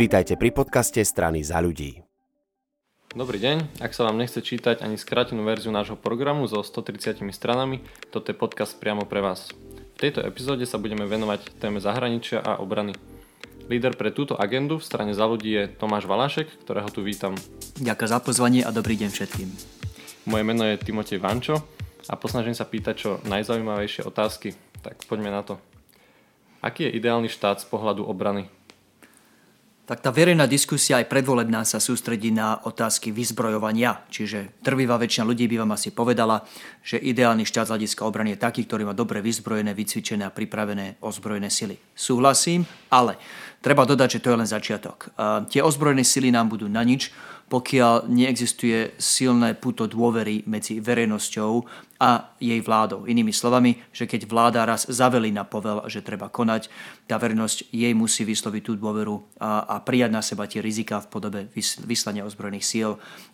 Vítajte pri podcaste strany za ľudí. Dobrý deň, ak sa vám nechce čítať ani skrátenú verziu nášho programu so 130 stranami, toto je podcast priamo pre vás. V tejto epizóde sa budeme venovať téme zahraničia a obrany. Líder pre túto agendu v strane za ľudí je Tomáš Valášek, ktorého tu vítam. Ďakujem za pozvanie a dobrý deň všetkým. Moje meno je Timotej Vančo a posnažím sa pýtať čo najzaujímavejšie otázky. Tak poďme na to. Aký je ideálny štát z pohľadu obrany? Tak tá verejná diskusia aj predvolebná sa sústredí na otázky vyzbrojovania. Čiže trvivá väčšina ľudí by vám asi povedala, že ideálny štát z hľadiska obrany je taký, ktorý má dobre vyzbrojené, vycvičené a pripravené ozbrojené sily. Súhlasím, ale treba dodať, že to je len začiatok. Tie ozbrojené sily nám budú na nič, pokiaľ neexistuje silné puto dôvery medzi verejnosťou a jej vládou. Inými slovami, že keď vláda raz zavelí na povel, že treba konať, tá verejnosť jej musí vysloviť tú dôveru a, a prijať na seba tie rizika v podobe vyslania ozbrojených síl,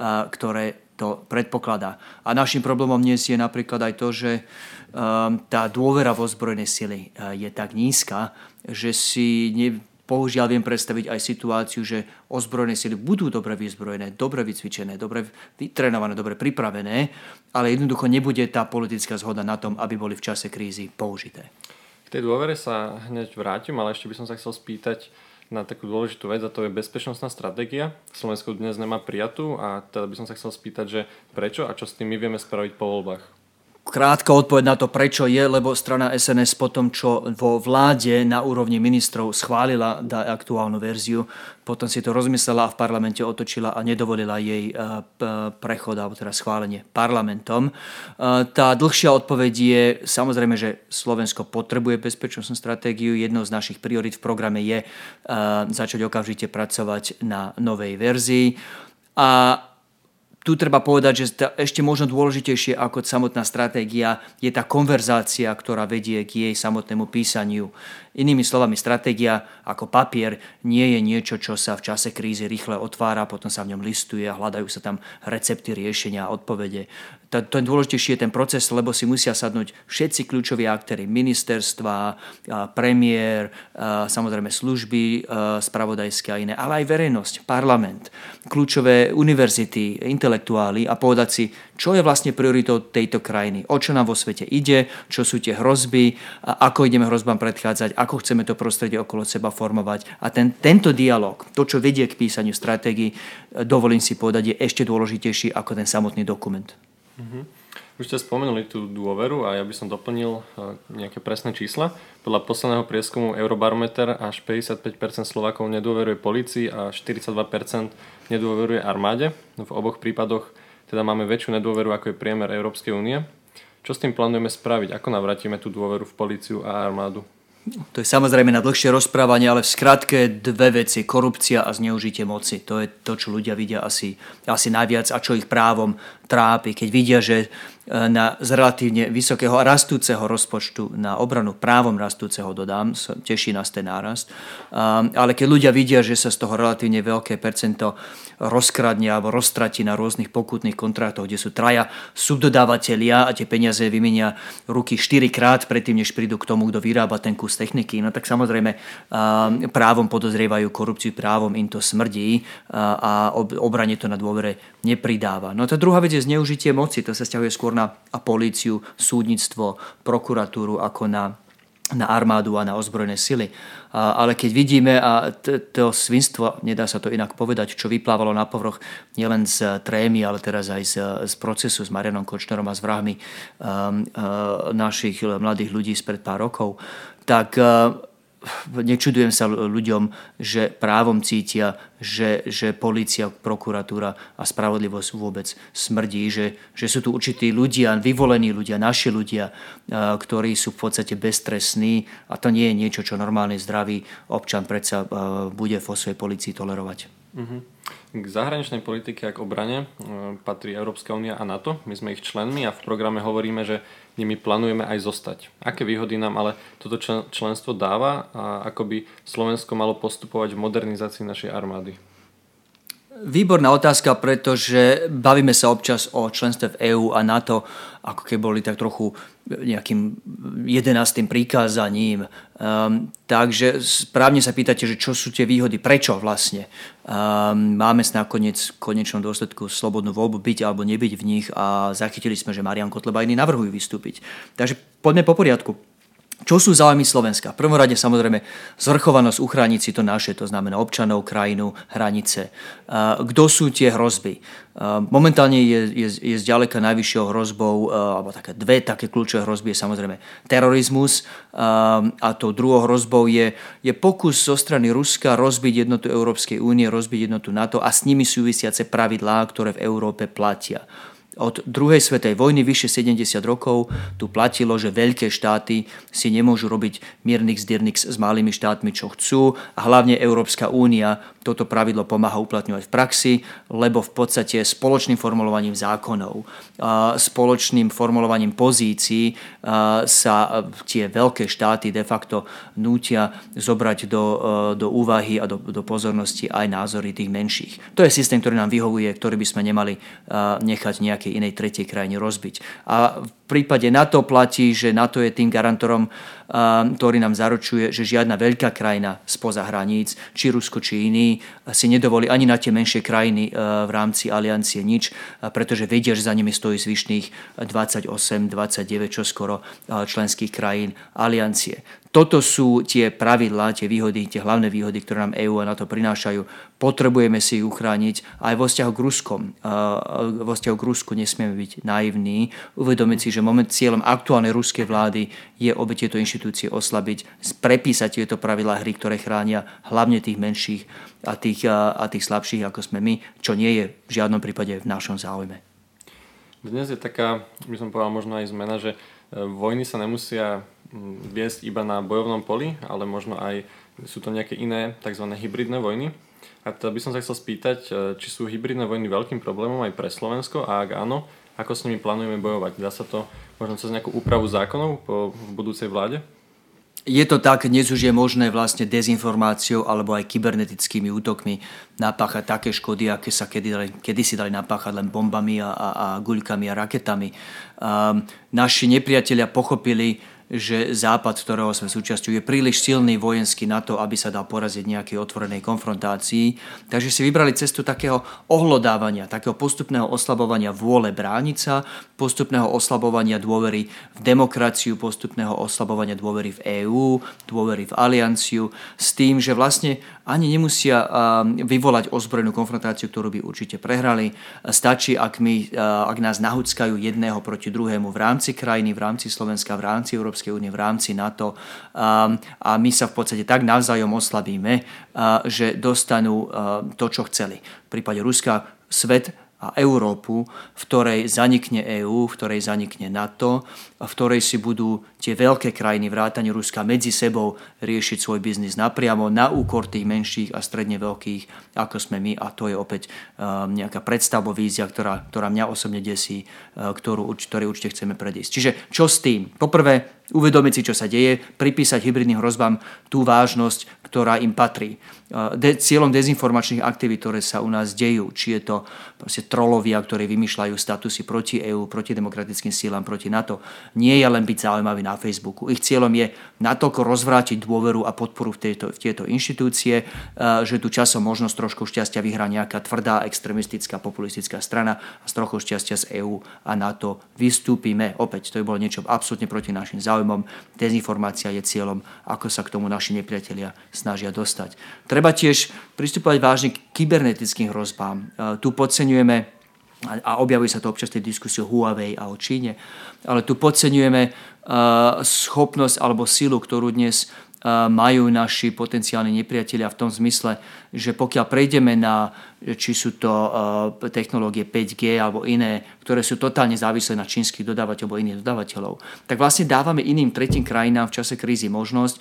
a, ktoré to predpokladá. A našim problémom dnes je napríklad aj to, že um, tá dôvera v ozbrojené sily je tak nízka, že si ne, Bohužiaľ viem predstaviť aj situáciu, že ozbrojené sily budú dobre vyzbrojené, dobre vycvičené, dobre vytrenované, dobre pripravené, ale jednoducho nebude tá politická zhoda na tom, aby boli v čase krízy použité. K tej dôvere sa hneď vrátim, ale ešte by som sa chcel spýtať na takú dôležitú vec a to je bezpečnostná stratégia. Slovensko dnes nemá prijatú a teda by som sa chcel spýtať, že prečo a čo s tým my vieme spraviť po voľbách. Krátka odpoveď na to, prečo je, lebo strana SNS po tom, čo vo vláde na úrovni ministrov schválila dá aktuálnu verziu, potom si to rozmyslela a v parlamente otočila a nedovolila jej e, prechod alebo teda schválenie parlamentom. E, tá dlhšia odpoveď je samozrejme, že Slovensko potrebuje bezpečnostnú stratégiu. Jednou z našich priorit v programe je e, začať okamžite pracovať na novej verzii. A tu treba povedať, že ešte možno dôležitejšie ako samotná stratégia je tá konverzácia, ktorá vedie k jej samotnému písaniu. Inými slovami, stratégia ako papier nie je niečo, čo sa v čase krízy rýchle otvára, potom sa v ňom listuje a hľadajú sa tam recepty, riešenia a odpovede. To je dôležitejšie je ten proces, lebo si musia sadnúť všetci kľúčoví aktéry, ministerstva, premiér, samozrejme služby spravodajské a iné, ale aj verejnosť, parlament, kľúčové univerzity, intelektuáli a povedať si, čo je vlastne prioritou tejto krajiny, o čo nám vo svete ide, čo sú tie hrozby, ako ideme hrozbám predchádzať, ako chceme to prostredie okolo seba formovať. A ten, tento dialog, to, čo vedie k písaniu stratégií, dovolím si povedať, je ešte dôležitejší ako ten samotný dokument. Uh-huh. Už ste spomenuli tú dôveru a ja by som doplnil uh, nejaké presné čísla. Podľa posledného prieskumu Eurobarometer až 55% Slovakov nedôveruje policii a 42% nedôveruje armáde. V oboch prípadoch teda máme väčšiu nedôveru ako je priemer Európskej únie. Čo s tým plánujeme spraviť? Ako navratíme tú dôveru v policiu a armádu? To je samozrejme na dlhšie rozprávanie, ale v skratke dve veci. Korupcia a zneužitie moci. To je to, čo ľudia vidia asi, asi najviac a čo ich právom trápi. Keď vidia, že na, z relatívne vysokého a rastúceho rozpočtu na obranu, právom rastúceho dodám, teší nás ten nárast. Ale keď ľudia vidia, že sa z toho relatívne veľké percento rozkradne alebo roztratí na rôznych pokutných kontraktoch, kde sú traja subdodávateľia a tie peniaze vymenia ruky štyrikrát predtým, než prídu k tomu, kto vyrába ten kus techniky, no tak samozrejme právom podozrievajú korupciu, právom im to smrdí a obrane to na dôvere nepridáva. No tá druhá vec je zneužitie moci, to sa stiahuje skôr na políciu, súdnictvo, prokuratúru ako na na armádu a na ozbrojené sily. A, ale keď vidíme, a t- to svinstvo, nedá sa to inak povedať, čo vyplávalo na povrch nielen z trémy, ale teraz aj z, z procesu s Marianom Kočnerom a s vrahmi um, uh, našich mladých ľudí spred pár rokov, tak uh, nečudujem sa ľuďom, že právom cítia, že, že policia, prokuratúra a spravodlivosť vôbec smrdí, že, že sú tu určití ľudia, vyvolení ľudia, naši ľudia, ktorí sú v podstate beztrestní a to nie je niečo, čo normálny zdravý občan predsa bude vo svojej policii tolerovať. Uh-huh. K zahraničnej politike a k obrane patrí Európska únia a NATO. My sme ich členmi a v programe hovoríme, že nimi plánujeme aj zostať. Aké výhody nám ale toto členstvo dáva a ako by Slovensko malo postupovať v modernizácii našej armády? Výborná otázka, pretože bavíme sa občas o členstve v EÚ a NATO, ako keby boli tak trochu nejakým jedenastým prikázaním. Um, takže správne sa pýtate, že čo sú tie výhody, prečo vlastne. Um, máme nakoniec v konečnom dôsledku slobodnú voľbu byť alebo nebyť v nich a zachytili sme, že Marian Kotleba iní navrhujú vystúpiť. Takže poďme po poriadku. Čo sú záujmy Slovenska? V samozrejme zvrchovanosť uchrániť si to naše, to znamená občanov, krajinu, hranice. Kto sú tie hrozby? Momentálne je, je, je zďaleka najvyššou hrozbou, alebo také dve také kľúčové hrozby je samozrejme terorizmus a tou druhou hrozbou je, je pokus zo strany Ruska rozbiť jednotu Európskej únie, rozbiť jednotu NATO a s nimi súvisiace pravidlá, ktoré v Európe platia. Od druhej svetej vojny vyše 70 rokov tu platilo, že veľké štáty si nemôžu robiť miernik z s malými štátmi, čo chcú a hlavne Európska únia toto pravidlo pomáha uplatňovať v praxi, lebo v podstate spoločným formulovaním zákonov, spoločným formulovaním pozícií sa tie veľké štáty de facto nútia zobrať do, do úvahy a do, do pozornosti aj názory tých menších. To je systém, ktorý nám vyhovuje, ktorý by sme nemali nechať nejakej inej tretej krajine rozbiť. A v prípade NATO platí, že NATO je tým garantorom, ktorý nám zaručuje, že žiadna veľká krajina spoza hraníc, či Rusko, či iný, si nedovolí ani na tie menšie krajiny v rámci aliancie nič, pretože vedia, že za nimi stojí zvyšných 28, 29 čoskoro e, členských krajín aliancie. Toto sú tie pravidlá, tie výhody, tie hlavné výhody, ktoré nám EÚ a NATO prinášajú. Potrebujeme si ich uchrániť aj vo vzťahu k Ruskom. E, vo vzťahu k Rusku nesmieme byť naivní. Uvedomiť si, že moment cieľom aktuálnej ruskej vlády je obe tieto inštitúcie oslabiť, prepísať tieto pravidlá hry, ktoré chránia hlavne tých menších a tých, a, a tých slabších, ako sme my, čo nie je v žiadnom prípade v našom záujme. Dnes je taká, by som povedal, možno aj zmena, že vojny sa nemusia viesť iba na bojovnom poli, ale možno aj sú to nejaké iné tzv. hybridné vojny. A to by som sa chcel spýtať, e, či sú hybridné vojny veľkým problémom aj pre Slovensko a ak áno, ako s nimi plánujeme bojovať? Dá sa to možno cez nejakú úpravu zákonov po, v budúcej vláde? Je to tak, dnes už je možné vlastne dezinformáciou alebo aj kybernetickými útokmi napáchať také škody, aké sa kedy, dali, dali napáchať len bombami a, a, a guľkami a raketami. Um, naši nepriatelia pochopili, že Západ, ktorého sme súčasťou, je príliš silný vojenský na to, aby sa dal poraziť nejakej otvorenej konfrontácii. Takže si vybrali cestu takého ohlodávania, takého postupného oslabovania vôle brániť sa, postupného oslabovania dôvery v demokraciu, postupného oslabovania dôvery v EÚ, dôvery v alianciu, s tým, že vlastne ani nemusia vyvolať ozbrojenú konfrontáciu, ktorú by určite prehrali. Stačí, ak, my, ak nás nahuckajú jedného proti druhému v rámci krajiny, v rámci Slovenska, v rámci Európy Európskej únie, v rámci NATO a my sa v podstate tak navzájom oslabíme, že dostanú to, čo chceli. V prípade Ruska svet a Európu, v ktorej zanikne EÚ, v ktorej zanikne NATO, v ktorej si budú tie veľké krajiny vrátane Ruska medzi sebou riešiť svoj biznis napriamo na úkor tých menších a stredne veľkých, ako sme my. A to je opäť um, nejaká predstavovízia, ktorá, ktorá mňa osobne desí, uh, ktorú, ktoré určite chceme predísť. Čiže čo s tým? Poprvé, uvedomiť si, čo sa deje, pripísať hybridným hrozbám tú vážnosť, ktorá im patrí. De, cieľom dezinformačných aktivít, ktoré sa u nás dejú, či je to proste trolovia, ktorí vymýšľajú statusy proti EÚ, proti demokratickým sílam, proti NATO, nie je len byť zaujímavý na Facebooku. Ich cieľom je natoľko rozvrátiť dôveru a podporu v tejto, v tejto inštitúcie, že tu časom možnosť trošku šťastia vyhrá nejaká tvrdá, extremistická, populistická strana a z trochu šťastia z EÚ a NATO vystúpime. Opäť, to je bolo niečo absolútne proti našim záujmom. Dezinformácia je cieľom, ako sa k tomu naši nepriatelia snažia dostať. Treba tiež pristupovať vážne k kybernetickým hrozbám. E, tu podceňujeme a objavuje sa to občas tej diskusie o Huawei a o Číne, ale tu podceňujeme e, schopnosť alebo silu, ktorú dnes majú naši potenciálni nepriatelia v tom zmysle, že pokiaľ prejdeme na, či sú to technológie 5G alebo iné, ktoré sú totálne závislé na čínskych dodávateľov alebo iných dodávateľov, tak vlastne dávame iným tretím krajinám v čase krízy možnosť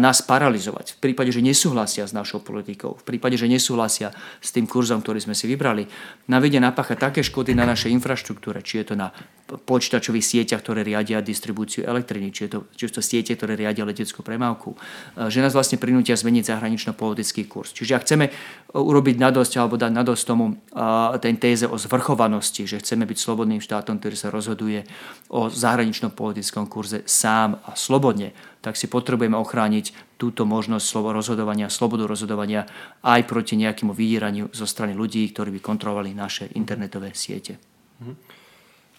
nás paralizovať. V prípade, že nesúhlasia s našou politikou, v prípade, že nesúhlasia s tým kurzom, ktorý sme si vybrali, navedia napáchať také škody na našej infraštruktúre, či je to na počítačových sieťach, ktoré riadia distribúciu elektriny, či je to, či je to siete, ktoré riadia leteckú premávku, že nás vlastne prinútia zmeniť zahranično-politický kurz. Čiže ak chceme e, urobiť na dosť alebo dať na dosť tomu ten téze o zvrchovanosti, že chceme byť slobodným štátom, ktorý sa rozhoduje o zahraničnom politickom kurze sám a slobodne, tak si potrebujeme ochrániť túto možnosť rozhodovania, slobodu rozhodovania aj proti nejakému vydieraniu zo strany ľudí, ktorí by kontrolovali naše internetové siete. Mm-hmm.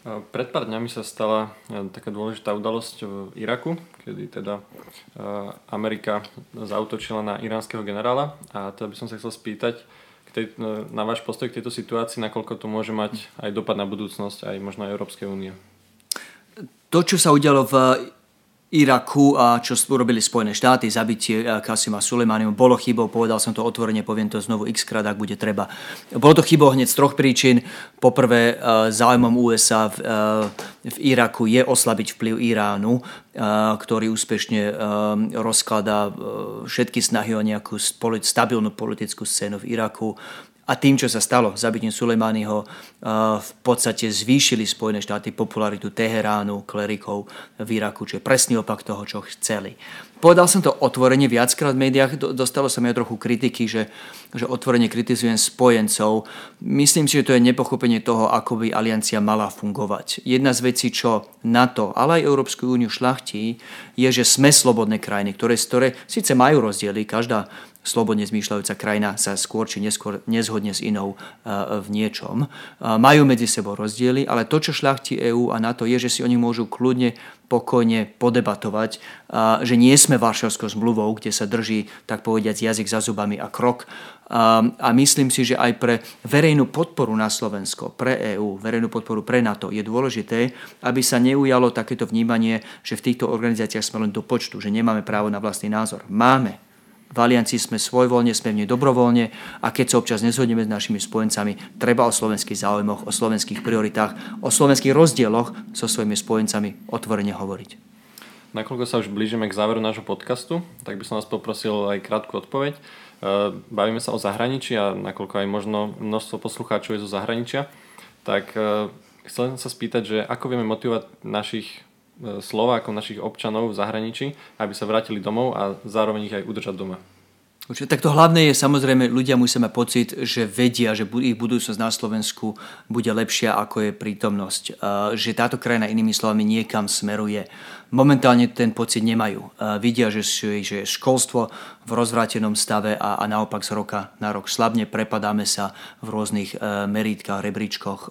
Pred pár dňami sa stala e, taká dôležitá udalosť v Iraku, kedy teda e, Amerika zautočila na iránskeho generála a teda by som sa chcel spýtať tej, e, na váš postoj k tejto situácii, nakoľko to môže mať aj dopad na budúcnosť aj možno aj Európskej únie. To, čo sa udialo v Iraku a čo urobili Spojené štáty, zabitie eh, Kasima Sulejmanimu, bolo chybou, povedal som to otvorene, poviem to znovu x krát, ak bude treba. Bolo to chybou hneď z troch príčin. Poprvé, eh, záujmom USA v, eh, v Iraku je oslabiť vplyv Iránu, ktorý úspešne rozkladá všetky snahy o nejakú stabilnú politickú scénu v Iraku. A tým, čo sa stalo, zabitím Sulejmányho, v podstate zvýšili Spojené štáty popularitu Teheránu, klerikov v Iraku, čo je presný opak toho, čo chceli. Povedal som to otvorene viackrát v médiách, dostalo sa mi aj trochu kritiky, že, že otvorene kritizujem spojencov. Myslím si, že to je nepochopenie toho, ako by aliancia mala fungovať. Jedna z vecí, čo NATO, ale aj Európsku úniu šlachtí, je, že sme slobodné krajiny, ktoré, ktoré síce majú rozdiely, každá slobodne zmýšľajúca krajina sa skôr či neskôr nezhodne s inou v niečom. Majú medzi sebou rozdiely, ale to, čo šľachtí EÚ a NATO, je, že si oni môžu kľudne pokojne podebatovať, že nie sme Varšavskou zmluvou, kde sa drží, tak povediať, jazyk za zubami a krok. A myslím si, že aj pre verejnú podporu na Slovensko, pre EÚ, verejnú podporu pre NATO je dôležité, aby sa neujalo takéto vnímanie, že v týchto organizáciách sme len do počtu, že nemáme právo na vlastný názor. Máme, v aliancii sme svojvoľne, sme v nej dobrovoľne a keď sa občas nezhodneme s našimi spojencami, treba o slovenských záujmoch, o slovenských prioritách, o slovenských rozdieloch so svojimi spojencami otvorene hovoriť. Nakoľko sa už blížime k záveru nášho podcastu, tak by som vás poprosil aj krátku odpoveď. E, bavíme sa o zahraničí a nakoľko aj možno množstvo poslucháčov je zo zahraničia, tak e, chcem sa spýtať, že ako vieme motivovať našich Slovákov, našich občanov v zahraničí, aby sa vrátili domov a zároveň ich aj udržať doma. Určite, tak to hlavné je samozrejme, ľudia musia mať pocit, že vedia, že ich budúcnosť na Slovensku bude lepšia ako je prítomnosť. Že táto krajina inými slovami niekam smeruje momentálne ten pocit nemajú. Vidia, že, je školstvo v rozvrátenom stave a, naopak z roka na rok slabne prepadáme sa v rôznych e, merítkach, rebríčkoch e,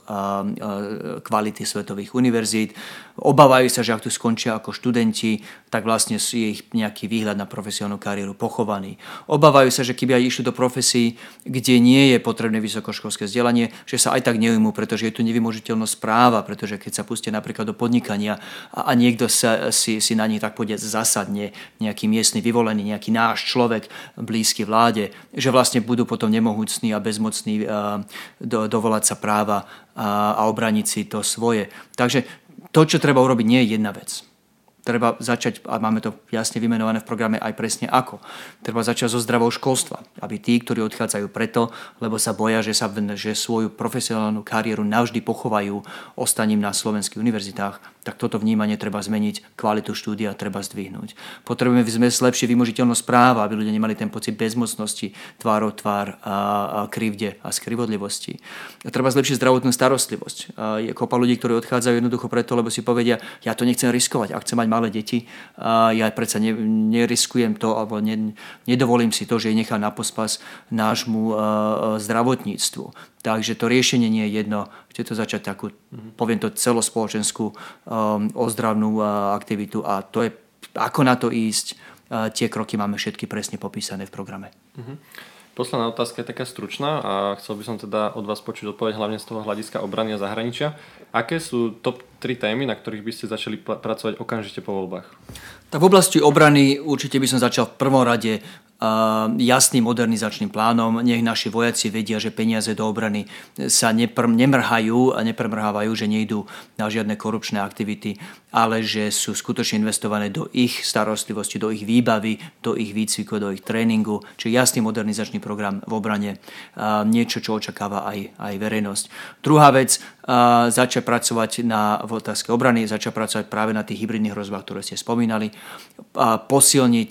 kvality svetových univerzít. Obávajú sa, že ak tu skončia ako študenti, tak vlastne je ich nejaký výhľad na profesionálnu kariéru pochovaný. Obávajú sa, že keby aj išli do profesí, kde nie je potrebné vysokoškolské vzdelanie, že sa aj tak neujmú, pretože je tu nevymožiteľnosť práva, pretože keď sa pustia napríklad do podnikania a, a niekto sa si, si na nich tak povedať zasadne nejaký miestny vyvolený, nejaký náš človek blízky vláde, že vlastne budú potom nemohúcní a bezmocní do, dovolať sa práva a, a obraniť si to svoje. Takže to, čo treba urobiť, nie je jedna vec treba začať, a máme to jasne vymenované v programe aj presne ako, treba začať so zdravou školstva, aby tí, ktorí odchádzajú preto, lebo sa boja, že, sa, že svoju profesionálnu kariéru navždy pochovajú ostaním na slovenských univerzitách, tak toto vnímanie treba zmeniť, kvalitu štúdia treba zdvihnúť. Potrebujeme zmesť lepšie vymožiteľnosť práva, aby ľudia nemali ten pocit bezmocnosti, tvárov tvár a, a krivde a skrivodlivosti. A treba zlepšiť zdravotnú starostlivosť. A je kopa ľudí, ktorí odchádzajú jednoducho preto, lebo si povedia, ja to nechcem riskovať, ak chcem mať malé deti, ja predsa ne, neriskujem to, alebo ne, nedovolím si to, že ich nechám na pospas nášmu zdravotníctvu. Takže to riešenie nie je jedno, chce to začať takú, mm-hmm. poviem to, celospoločenskú um, ozdravnú uh, aktivitu a to je, ako na to ísť, uh, tie kroky máme všetky presne popísané v programe. Mm-hmm. Posledná otázka je taká stručná a chcel by som teda od vás počuť odpoveď hlavne z toho hľadiska obrany a zahraničia. Aké sú top 3 témy, na ktorých by ste začali pracovať okamžite po voľbách? Tak v oblasti obrany určite by som začal v prvom rade jasným modernizačným plánom. Nech naši vojaci vedia, že peniaze do obrany sa nepr- nemrhajú a nepremrhávajú, že nejdú na žiadne korupčné aktivity, ale že sú skutočne investované do ich starostlivosti, do ich výbavy, do ich výcviku, do ich tréningu. Čiže jasný modernizačný program v obrane. Niečo, čo očakáva aj, aj verejnosť. Druhá vec, začať pracovať na v otázke obrany, začať pracovať práve na tých hybridných hrozbách, ktoré ste spomínali, posilniť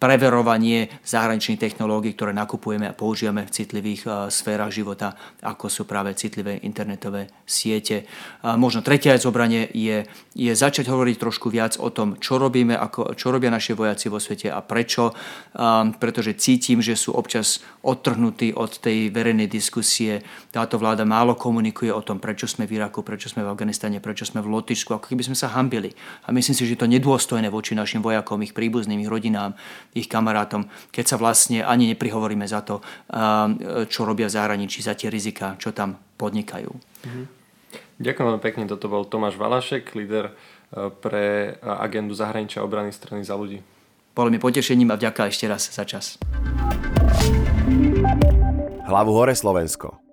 preverovanie zahraničných technológií, ktoré nakupujeme a používame v citlivých uh, sférach života, ako sú práve citlivé internetové siete. Uh, možno tretia zobranie je, je začať hovoriť trošku viac o tom, čo robíme, ako, čo robia naši vojaci vo svete a prečo, um, pretože cítim, že sú občas odtrhnutí od tej verejnej diskusie. Táto vláda málo komunikuje o tom, prečo sme v Iraku, prečo sme v Afganistane, prečo sme v Lotyšsku, ako keby sme sa hambili. A myslím si, že to nedôstojné voči našim vojakom, ich príbuzným, ich rodinám, ich kamarátom, keď sa vlastne ani neprihovoríme za to, čo robia v zahraničí, za tie rizika, čo tam podnikajú. Mhm. Ďakujem veľmi pekne. Toto bol Tomáš Valašek, líder e, pre agendu zahraničia obrany strany za ľudí. Bolo mi potešením a vďaka ešte raz za čas. Hlavu hore Slovensko.